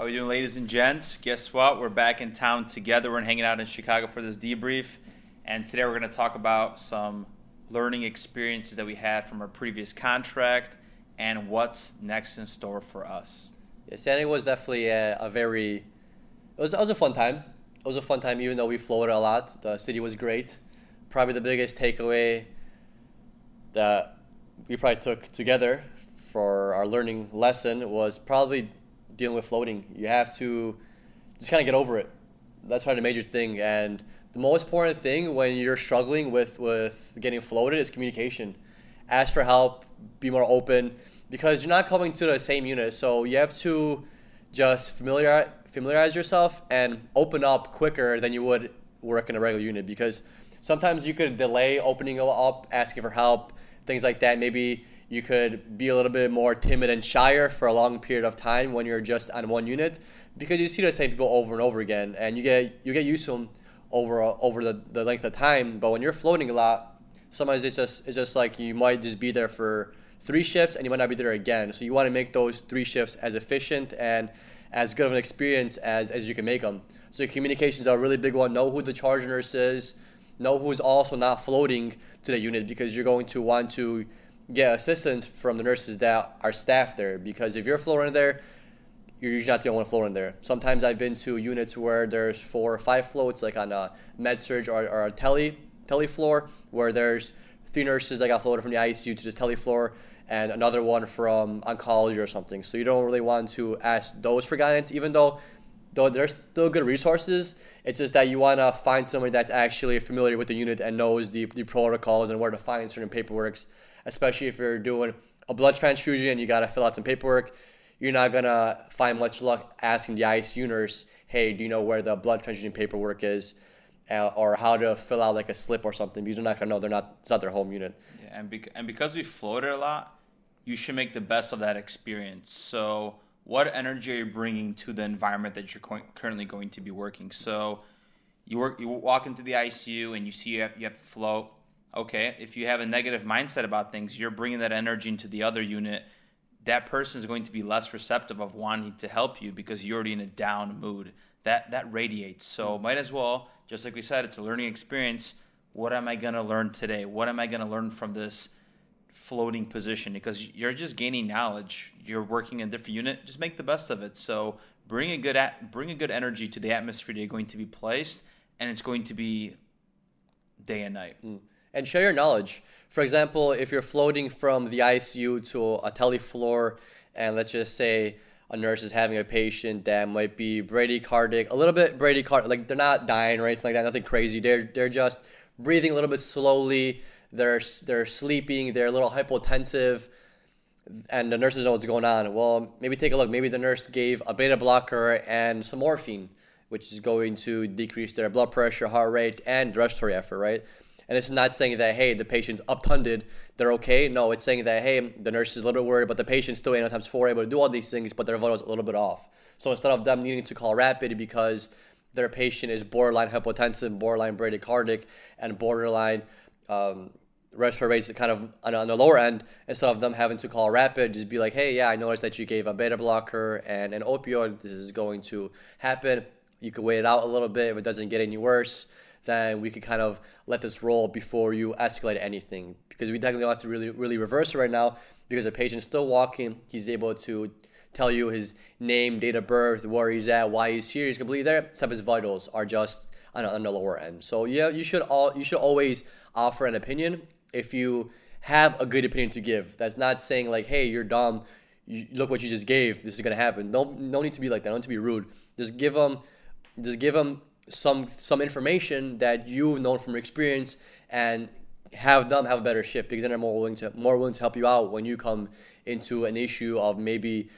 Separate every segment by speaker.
Speaker 1: How we doing, ladies and gents? Guess what? We're back in town together. We're hanging out in Chicago for this debrief, and today we're going to talk about some learning experiences that we had from our previous contract and what's next in store for us.
Speaker 2: Yeah, Diego was definitely a, a very. It was, it was a fun time. It was a fun time, even though we floated a lot. The city was great. Probably the biggest takeaway that we probably took together for our learning lesson was probably dealing with floating. You have to just kind of get over it. That's probably the major thing. And the most important thing when you're struggling with, with getting floated is communication. Ask for help, be more open, because you're not coming to the same unit. So you have to just familiarize, familiarize yourself and open up quicker than you would work in a regular unit because sometimes you could delay opening up, asking for help, things like that. Maybe you could be a little bit more timid and shyer for a long period of time when you're just on one unit because you see the same people over and over again and you get you get used to them over over the, the length of time. But when you're floating a lot sometimes it's just it's just like you might just be there for three shifts and you might not be there again. So you want to make those three shifts as efficient and as good of an experience as, as you can make them so communications are a really big one. Know who the charge nurse is. Know who's also not floating to the unit because you're going to want to get assistance from the nurses that are staffed there because if you're floating there, you're usually not the only one floating there. Sometimes I've been to units where there's four or five floats, like on a med surg or, or a tele tele floor, where there's three nurses that got floated from the ICU to this tele floor, and another one from oncology or something. So you don't really want to ask those for guidance, even though though there's still good resources. It's just that you want to find somebody that's actually familiar with the unit and knows the, the protocols and where to find certain paperworks especially if you're doing a blood transfusion and you got to fill out some paperwork. You're not going to find much luck asking the ICU nurse, hey, do you know where the blood transfusion paperwork is? Uh, or how to fill out like a slip or something because they're not to know. They're not, it's not their home unit.
Speaker 1: Yeah, and, bec- and because we floated a lot, you should make the best of that experience. So, what energy are you bringing to the environment that you're co- currently going to be working? So, you work, you walk into the ICU and you see you have, you have to float okay, if you have a negative mindset about things, you're bringing that energy into the other unit. That person is going to be less receptive of wanting to help you because you're already in a down mood. That that radiates. So might as well, just like we said, it's a learning experience. What am I going to learn today? What am I going to learn from this floating position? Because you're just gaining knowledge. You're working in a different unit. Just make the best of it. So bring a good at, bring a good energy to the atmosphere that you're going to be placed, and it's going to be day and night. Mm
Speaker 2: and share your knowledge. For example, if you're floating from the ICU to a tele floor, and let's just say a nurse is having a patient that might be bradycardic, a little bit bradycardic, like they're not dying or anything like that, nothing crazy. They're they're just breathing a little bit slowly. They're they're sleeping. They're a little hypotensive, and the nurses know what's going on. Well, maybe take a look. Maybe the nurse gave a beta blocker and some morphine, which is going to decrease their blood pressure, heart rate, and respiratory effort, right? And it's not saying that, hey, the patient's obtunded, they're okay. No, it's saying that, hey, the nurse is a little bit worried, but the patient's still 8 times 4 able to do all these things, but their is a little bit off. So instead of them needing to call rapid because their patient is borderline hypotensive, borderline bradycardic, and borderline um, respiratory rates kind of on, on, the lower end, instead of them having to call rapid, just be like, hey, yeah, I noticed that you gave a beta blocker and an opioid. This is going to happen. You could wait it out a little bit if it doesn't get any worse then we could kind of let this roll before you escalate anything. Because we definitely don't have to really, really reverse it right now because the patient's still walking. He's able to tell you his name, date of birth, where he's at, why he's here. He's completely there. Except his vitals are just on, on the lower end. So yeah, you should all you should always offer an opinion if you have a good opinion to give. That's not saying like, hey, you're dumb. You, look what you just gave. This is gonna happen. No, no need to be like that. No need to be rude. Just give them, just give them some some information that you've known from experience and have them have a better shift because then they're more willing to more willing to help you out when you come into an issue of maybe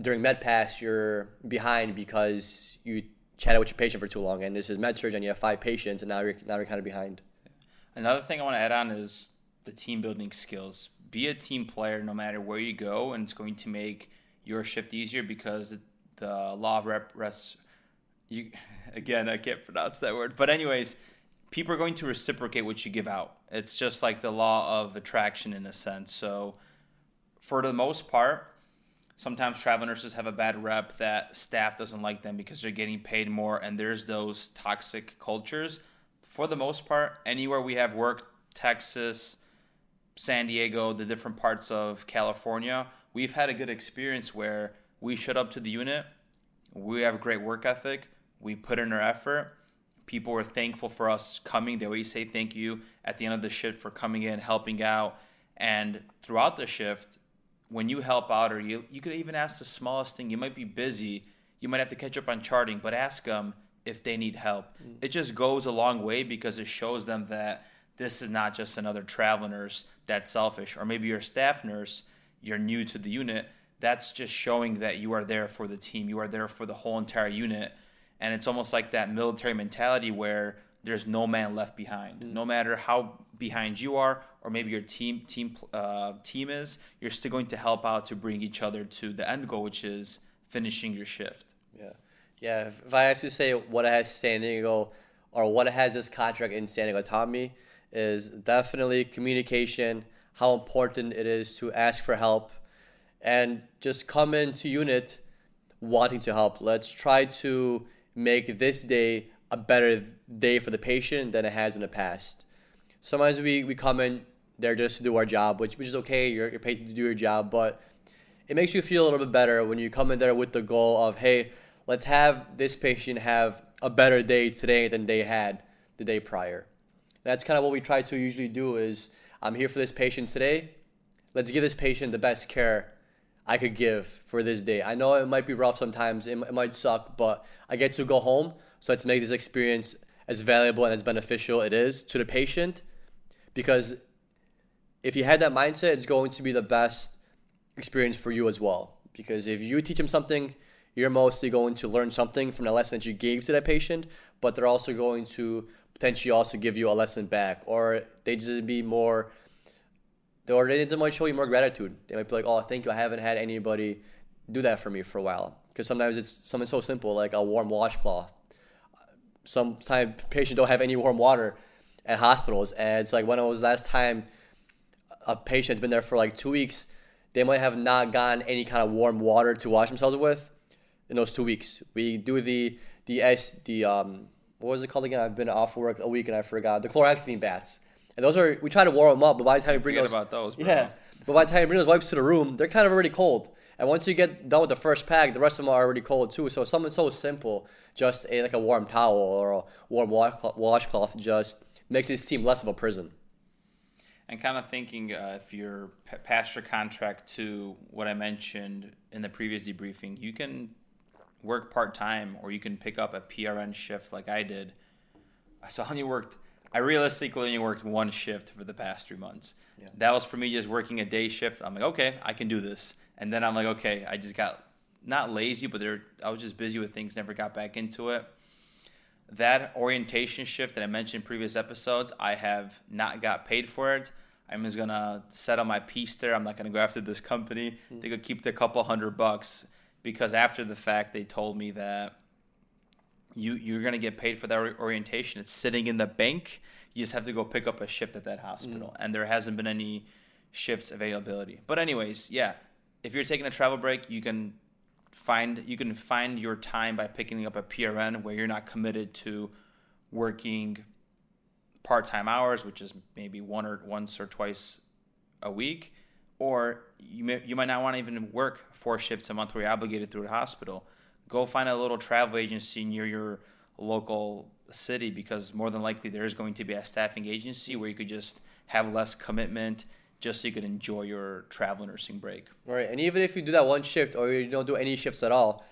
Speaker 2: during med pass you're behind because you chatted with your patient for too long and this is med surg and you have five patients and now you're now you're kind of behind.
Speaker 1: Another thing I want to add on is the team building skills. Be a team player no matter where you go, and it's going to make your shift easier because the law of rep res, you again, I can't pronounce that word. But anyways, people are going to reciprocate what you give out. It's just like the law of attraction in a sense. So for the most part, sometimes travel nurses have a bad rep that staff doesn't like them because they're getting paid more and there's those toxic cultures for the most part anywhere we have worked texas san diego the different parts of california we've had a good experience where we showed up to the unit we have great work ethic we put in our effort people were thankful for us coming they always say thank you at the end of the shift for coming in helping out and throughout the shift when you help out, or you you could even ask the smallest thing. You might be busy, you might have to catch up on charting, but ask them if they need help. Mm. It just goes a long way because it shows them that this is not just another travel nurse that's selfish, or maybe you're a staff nurse, you're new to the unit. That's just showing that you are there for the team. You are there for the whole entire unit. And it's almost like that military mentality where there's no man left behind. Mm. No matter how behind you are, or maybe your team team uh, team is, you're still going to help out to bring each other to the end goal, which is finishing your shift.
Speaker 2: Yeah, yeah. If I have to say what has San Diego, or what has this contract in San Diego taught me, is definitely communication. How important it is to ask for help, and just come into unit wanting to help. Let's try to make this day a better day for the patient than it has in the past. Sometimes we, we come in there just to do our job, which, which is okay. You're, you're paid to do your job, but it makes you feel a little bit better when you come in there with the goal of, hey, let's have this patient have a better day today than they had the day prior. That's kind of what we try to usually do is I'm here for this patient today. Let's give this patient the best care I could give for this day. I know it might be rough sometimes, it, it might suck, but I get to go home. So let's make this experience as valuable and as beneficial it is to the patient because if you had that mindset, it's going to be the best experience for you as well. Because if you teach them something, you're mostly going to learn something from the lesson that you gave to that patient, but they're also going to potentially also give you a lesson back, or they just be more, or they might show you more gratitude. They might be like, "Oh, thank you. I haven't had anybody do that for me for a while." Because sometimes it's something so simple like a warm washcloth. Sometimes patients don't have any warm water at hospitals, and it's like when it was last time a patient's been there for like two weeks, they might have not gotten any kind of warm water to wash themselves with in those two weeks. We do the the S the um what was it called again? I've been off work a week and I forgot the chlorhexidine baths. And those are we try to warm them up, but by the time you bring those,
Speaker 1: about those, bro.
Speaker 2: yeah, but by the time you bring those wipes to the room, they're kind of already cold. And once you get done with the first pack, the rest of them are already cold too. So something so simple, just a like a warm towel or a warm washcloth, just makes it seem less of a prison
Speaker 1: and kind of thinking uh, if you're past your contract to what I mentioned in the previous debriefing, you can work part time or you can pick up a PRN shift like I did. So I only worked, I realistically only worked one shift for the past three months. Yeah. That was for me just working a day shift. I'm like, okay, I can do this. And then I'm like, okay, I just got not lazy, but I was just busy with things, never got back into it. That orientation shift that I mentioned in previous episodes, I have not got paid for it. I'm just gonna settle my piece there. I'm not gonna go after this company. Mm. They could keep the couple hundred bucks because after the fact they told me that you you're gonna get paid for that orientation. It's sitting in the bank. You just have to go pick up a shift at that hospital, mm. and there hasn't been any shifts availability. But anyways, yeah, if you're taking a travel break, you can find you can find your time by picking up a PRN where you're not committed to working part-time hours, which is maybe one or once or twice a week, or you may, you might not want to even work four shifts a month where you're obligated through a hospital. Go find a little travel agency near your local city because more than likely there is going to be a staffing agency where you could just have less commitment just so you could enjoy your travel nursing break.
Speaker 2: Right. And even if you do that one shift or you don't do any shifts at all,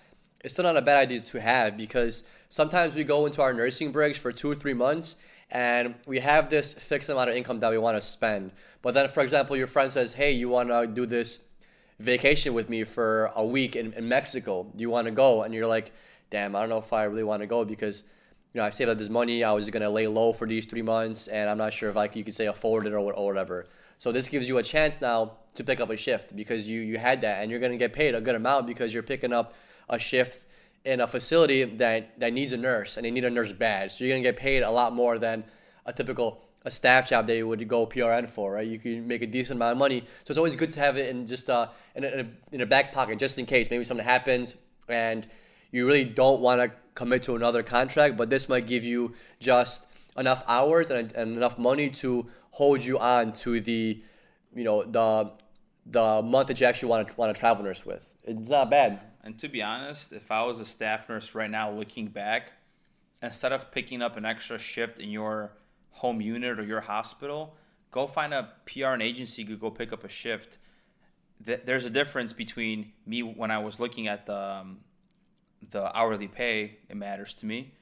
Speaker 2: it's still not a bad idea to have because sometimes we go into our nursing breaks for two or three months and we have this fixed amount of income that we want to spend. But then, for example, your friend says, Hey, you want to do this vacation with me for a week in, in Mexico? Do you want to go? And you're like, Damn, I don't know if I really want to go because you know, I've saved up this money. I was gonna lay low for these three months, and I'm not sure if like you could say afford it or, or whatever. So this gives you a chance now to pick up a shift because you you had that, and you're gonna get paid a good amount because you're picking up a shift in a facility that that needs a nurse, and they need a nurse bad. So you're gonna get paid a lot more than a typical a staff job that you would go PRN for, right? You can make a decent amount of money. So it's always good to have it in just uh, in, a, in, a, in a back pocket just in case maybe something happens and you really don't want to commit to another contract, but this might give you just enough hours and, and enough money to hold you on to the, you know, the the month that you actually want to want to travel nurse with. It's not bad.
Speaker 1: And to be honest, if I was a staff nurse right now looking back, instead of picking up an extra shift in your home unit or your hospital, go find a PRN agency could go pick up a shift. There's a difference between me when I was looking at the um, the hourly pay. It matters to me.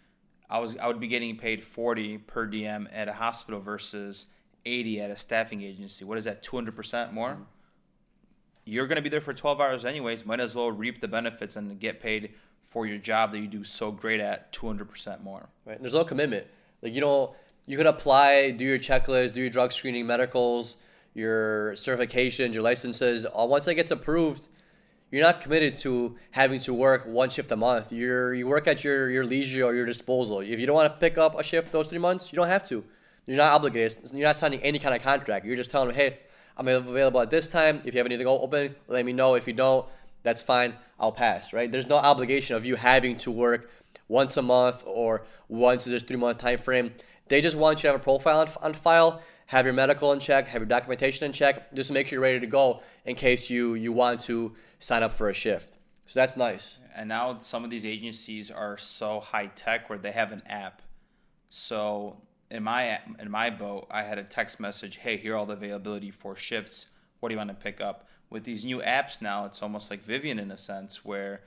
Speaker 1: I was I would be getting paid 40 per diem at a hospital versus 80 at a staffing agency. What is that? 200% more. Mm-hmm. You're going to be there for 12 hours anyways. Might as well reap the benefits and get paid for your job that you do so great at 200% more.
Speaker 2: Right. There's no commitment. Like you don't you could apply, do your checklist, do your drug screening, medicals, your certifications, your licenses. Uh, once that gets approved, you're not committed to having to work one shift a month. You're you work at your your leisure or your disposal. If you don't want to pick up a shift those three months, you don't have to. You're not obligated. You're not signing any kind of contract. You're just telling them, hey, I'm available at this time. If you have anything open, let me know. If you don't, that's fine. I'll pass. Right? There's no obligation of you having to work once a month or once in this three month time frame. They just want you to have a profile on, on file, have your medical in check, have your documentation in check, just to make sure you're ready to go in case you you want to sign up for a shift. So that's nice.
Speaker 1: And now some of these agencies are so high tech where they have an app. So in my in my boat, I had a text message, "Hey, here are all the availability for shifts. What do you want to pick up?" With these new apps now, it's almost like Vivian in a sense, where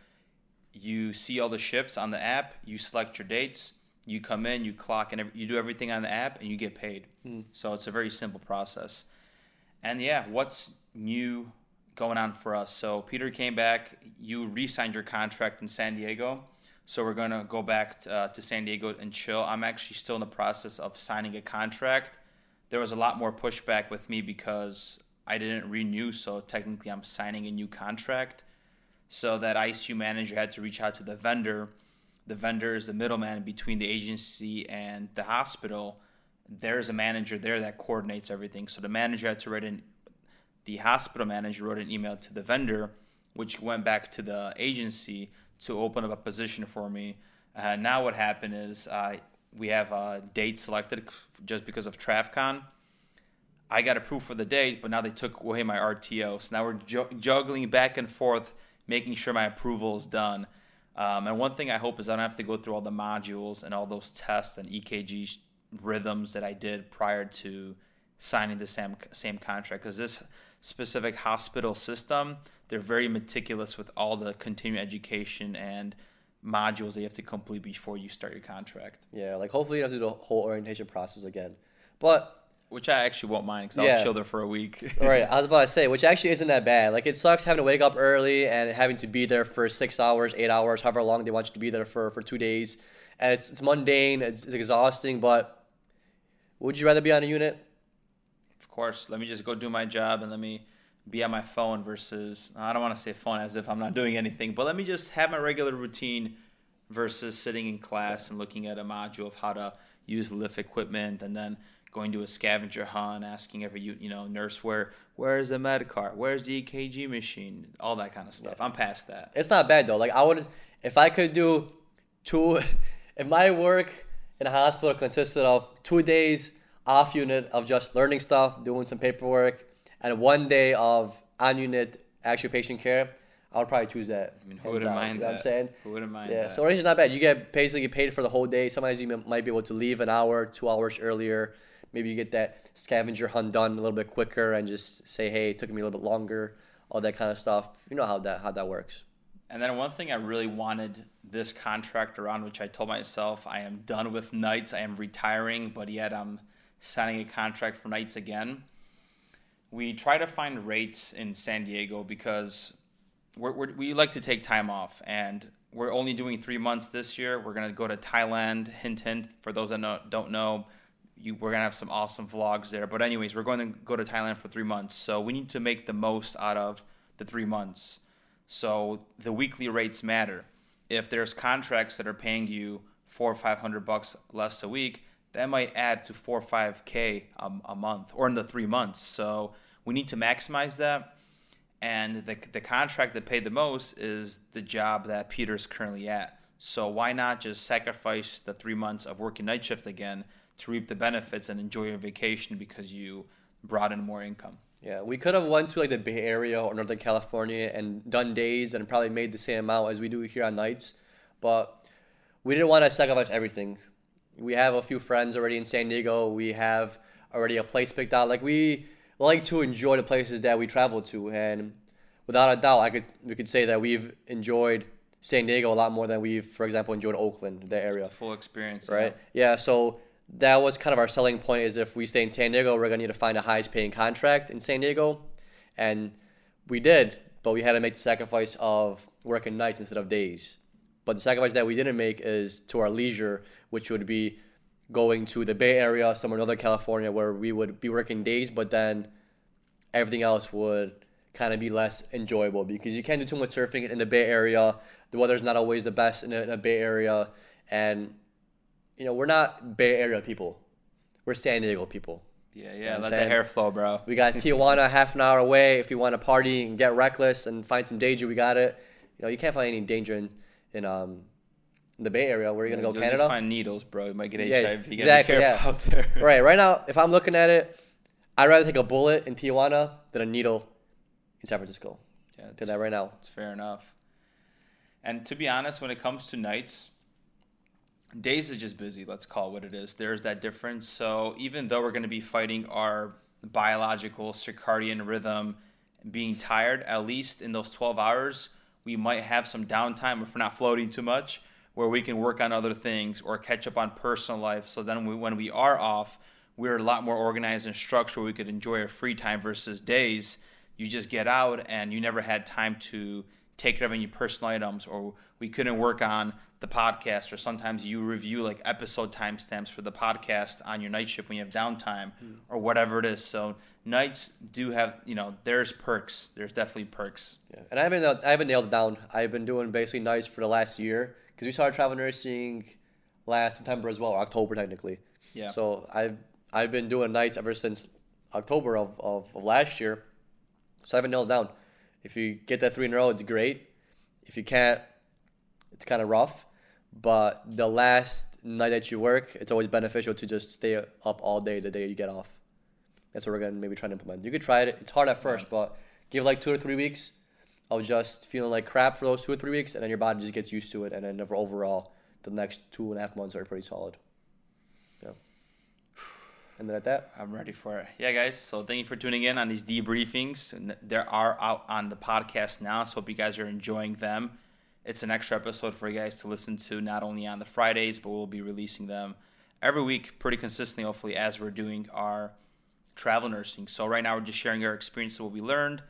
Speaker 1: you see all the shifts on the app, you select your dates, you come in, you clock, and you do everything on the app, and you get paid. Mm. So it's a very simple process. And yeah, what's new going on for us? So Peter came back. You re-signed your contract in San Diego. So we're gonna go back to, uh, to San Diego and chill. I'm actually still in the process of signing a contract. There was a lot more pushback with me because I didn't renew. So technically, I'm signing a new contract. So that ICU manager had to reach out to the vendor the vendor is the middleman between the agency and the hospital. There's a manager there that coordinates everything. So the manager had to write in, the hospital manager wrote an email to the vendor, which went back to the agency to open up a position for me. Uh, now what happened is uh, we have a date selected just because of TravCon. I got approved for the date, but now they took away my RTO. So now we're ju- juggling back and forth, making sure my approval is done. Um, and one thing I hope is I don't have to go through all the modules and all those tests and EKG rhythms that I did prior to signing the same same contract because this specific hospital system they're very meticulous with all the continuing education and modules that you have to complete before you start your contract.
Speaker 2: Yeah, like hopefully you don't have to do the whole orientation process again. But
Speaker 1: which I actually won't mind because yeah. I'll chill there for a week.
Speaker 2: right, I was about to say, which actually isn't that bad. Like it sucks having to wake up early and having to be there for six hours, eight hours, however long they want you to be there for for two days. And it's it's mundane, it's, it's exhausting. But would you rather be on a unit?
Speaker 1: Of course. Let me just go do my job and let me be on my phone versus I don't want to say phone as if I'm not doing anything, but let me just have my regular routine versus sitting in class and looking at a module of how to use lift equipment and then going to a scavenger hunt, asking every you know nurse where where is the med cart, where's the EKG machine, all that kind of stuff. Yeah. I'm past that.
Speaker 2: It's not bad though. Like I would, if I could do two, if my work in a hospital consisted of two days off unit of just learning stuff, doing some paperwork, and one day of on unit actual patient care. I would probably choose that.
Speaker 1: I mean, who wouldn't down, mind you know that? I'm saying. Who wouldn't mind
Speaker 2: yeah,
Speaker 1: that?
Speaker 2: so orientation not bad. You get basically get paid for the whole day. Sometimes you might be able to leave an hour, two hours earlier maybe you get that scavenger hunt done a little bit quicker and just say, hey, it took me a little bit longer, all that kind of stuff. You know how that how that works.
Speaker 1: And then one thing I really wanted this contract around, which I told myself I am done with nights, I am retiring, but yet I'm signing a contract for nights again. We try to find rates in San Diego because we're, we're, we like to take time off, and we're only doing three months this year. We're gonna go to Thailand. Hint, hint. For those that know, don't know, you, we're gonna have some awesome vlogs there. But anyways, we're going to go to Thailand for three months, so we need to make the most out of the three months. So the weekly rates matter. If there's contracts that are paying you four or five hundred bucks less a week, that might add to four or five k a, month or in the three months. So we need to maximize that. And the the contract that paid the most is the job that Peter's currently at. So why not just sacrifice the three months of working night shift again to reap the benefits and enjoy your vacation because you brought in more income.
Speaker 2: Yeah, we could have went to like the Bay Area or Northern California and done days and probably made the same amount as we do here on nights, but we didn't want to sacrifice everything. We have a few friends already in San Diego. We have already a place picked out. Like we like to enjoy the places that we travel to, and without a doubt, I could we could say that we've enjoyed San Diego a lot more than we've, for example, enjoyed Oakland, the area.
Speaker 1: The full experience,
Speaker 2: right? Yeah. yeah so that was kind of our selling point is if we stay in San Diego, we're gonna need to find a highest paying contract in San Diego, and we did, but we had to make the sacrifice of working nights instead of days. But the sacrifice that we didn't make is to our leisure, which would be going to the Bay Area, somewhere in Northern California, where we would be working days, but then everything else would kind of be less enjoyable because you can't do too much surfing in the Bay Area. The weather's not always the best in the, Bay Area, and you know, we're not Bay Area people. We're San Diego people.
Speaker 1: Yeah, yeah, let the hair flow, bro.
Speaker 2: We got Tijuana half an hour away. If you want to party and get reckless and find some danger, we got it. You know, you can't find any danger in in um in the Bay Area. Where are you gonna go, Canada? Just
Speaker 1: find needles, bro. You might get yeah, HIV. You exactly. Yeah. Out there.
Speaker 2: right. Right now, if I'm looking at it, I'd rather take a bullet in Tijuana than a needle in San Francisco. Yeah, to that right now.
Speaker 1: It's fair enough. And to be honest, when it comes to nights, days is just busy let's call it what it is. There's that difference. So even though we're going to be fighting our biological circadian rhythm being tired at least in those 12 hours we might have some downtime if we're not floating too much where we can work on other things or catch up on personal life. So then we, when we are off we're a lot more organized and structured. We could enjoy our free time versus days. You just get out and you never had time to take care of any personal items or we couldn't work on the podcast or sometimes you review like episode timestamps for the podcast on your night shift when you have downtime mm. or whatever it is. So nights do have you know there's perks. There's definitely perks.
Speaker 2: Yeah and i haven't i haven't nailed it down. I've been doing basically nights for the last year because we started travel nursing last september as well or october technically. Yeah. So i've i've been doing nights ever since october of, of, of last year. So i haven't nailed it down if you get that three in a row it's great if you can't it's kind of rough but the last night that you work, it's always beneficial to just stay up all day the day you get off. That's what we're gonna maybe try to implement. You could try it. It's hard at first, but give like two or three weeks of just feeling like crap for those two or three weeks, and then your body just gets used to it, and then overall, the next two and a half months are pretty solid. And then at that,
Speaker 1: I'm ready for it. Yeah, guys. So thank you for tuning in on these debriefings. And there are out on the podcast now, so hope you guys are enjoying them it's an extra episode for you guys to listen to not only on the Fridays, but we'll be releasing them every week pretty consistently, hopefully, as we're doing our travel nursing. So, right now, we're just sharing our experience what we learned,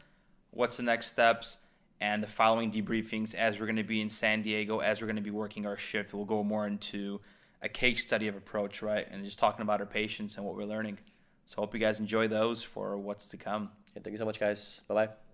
Speaker 1: what's the next steps, and the following debriefings as we're going to be in San Diego, as we're going to be working our shift. We'll go more into a case study of approach, right? And just talking about our patients and what we're learning. So, hope you guys enjoy those for what's to come.
Speaker 2: Thank you so much, guys. Bye bye.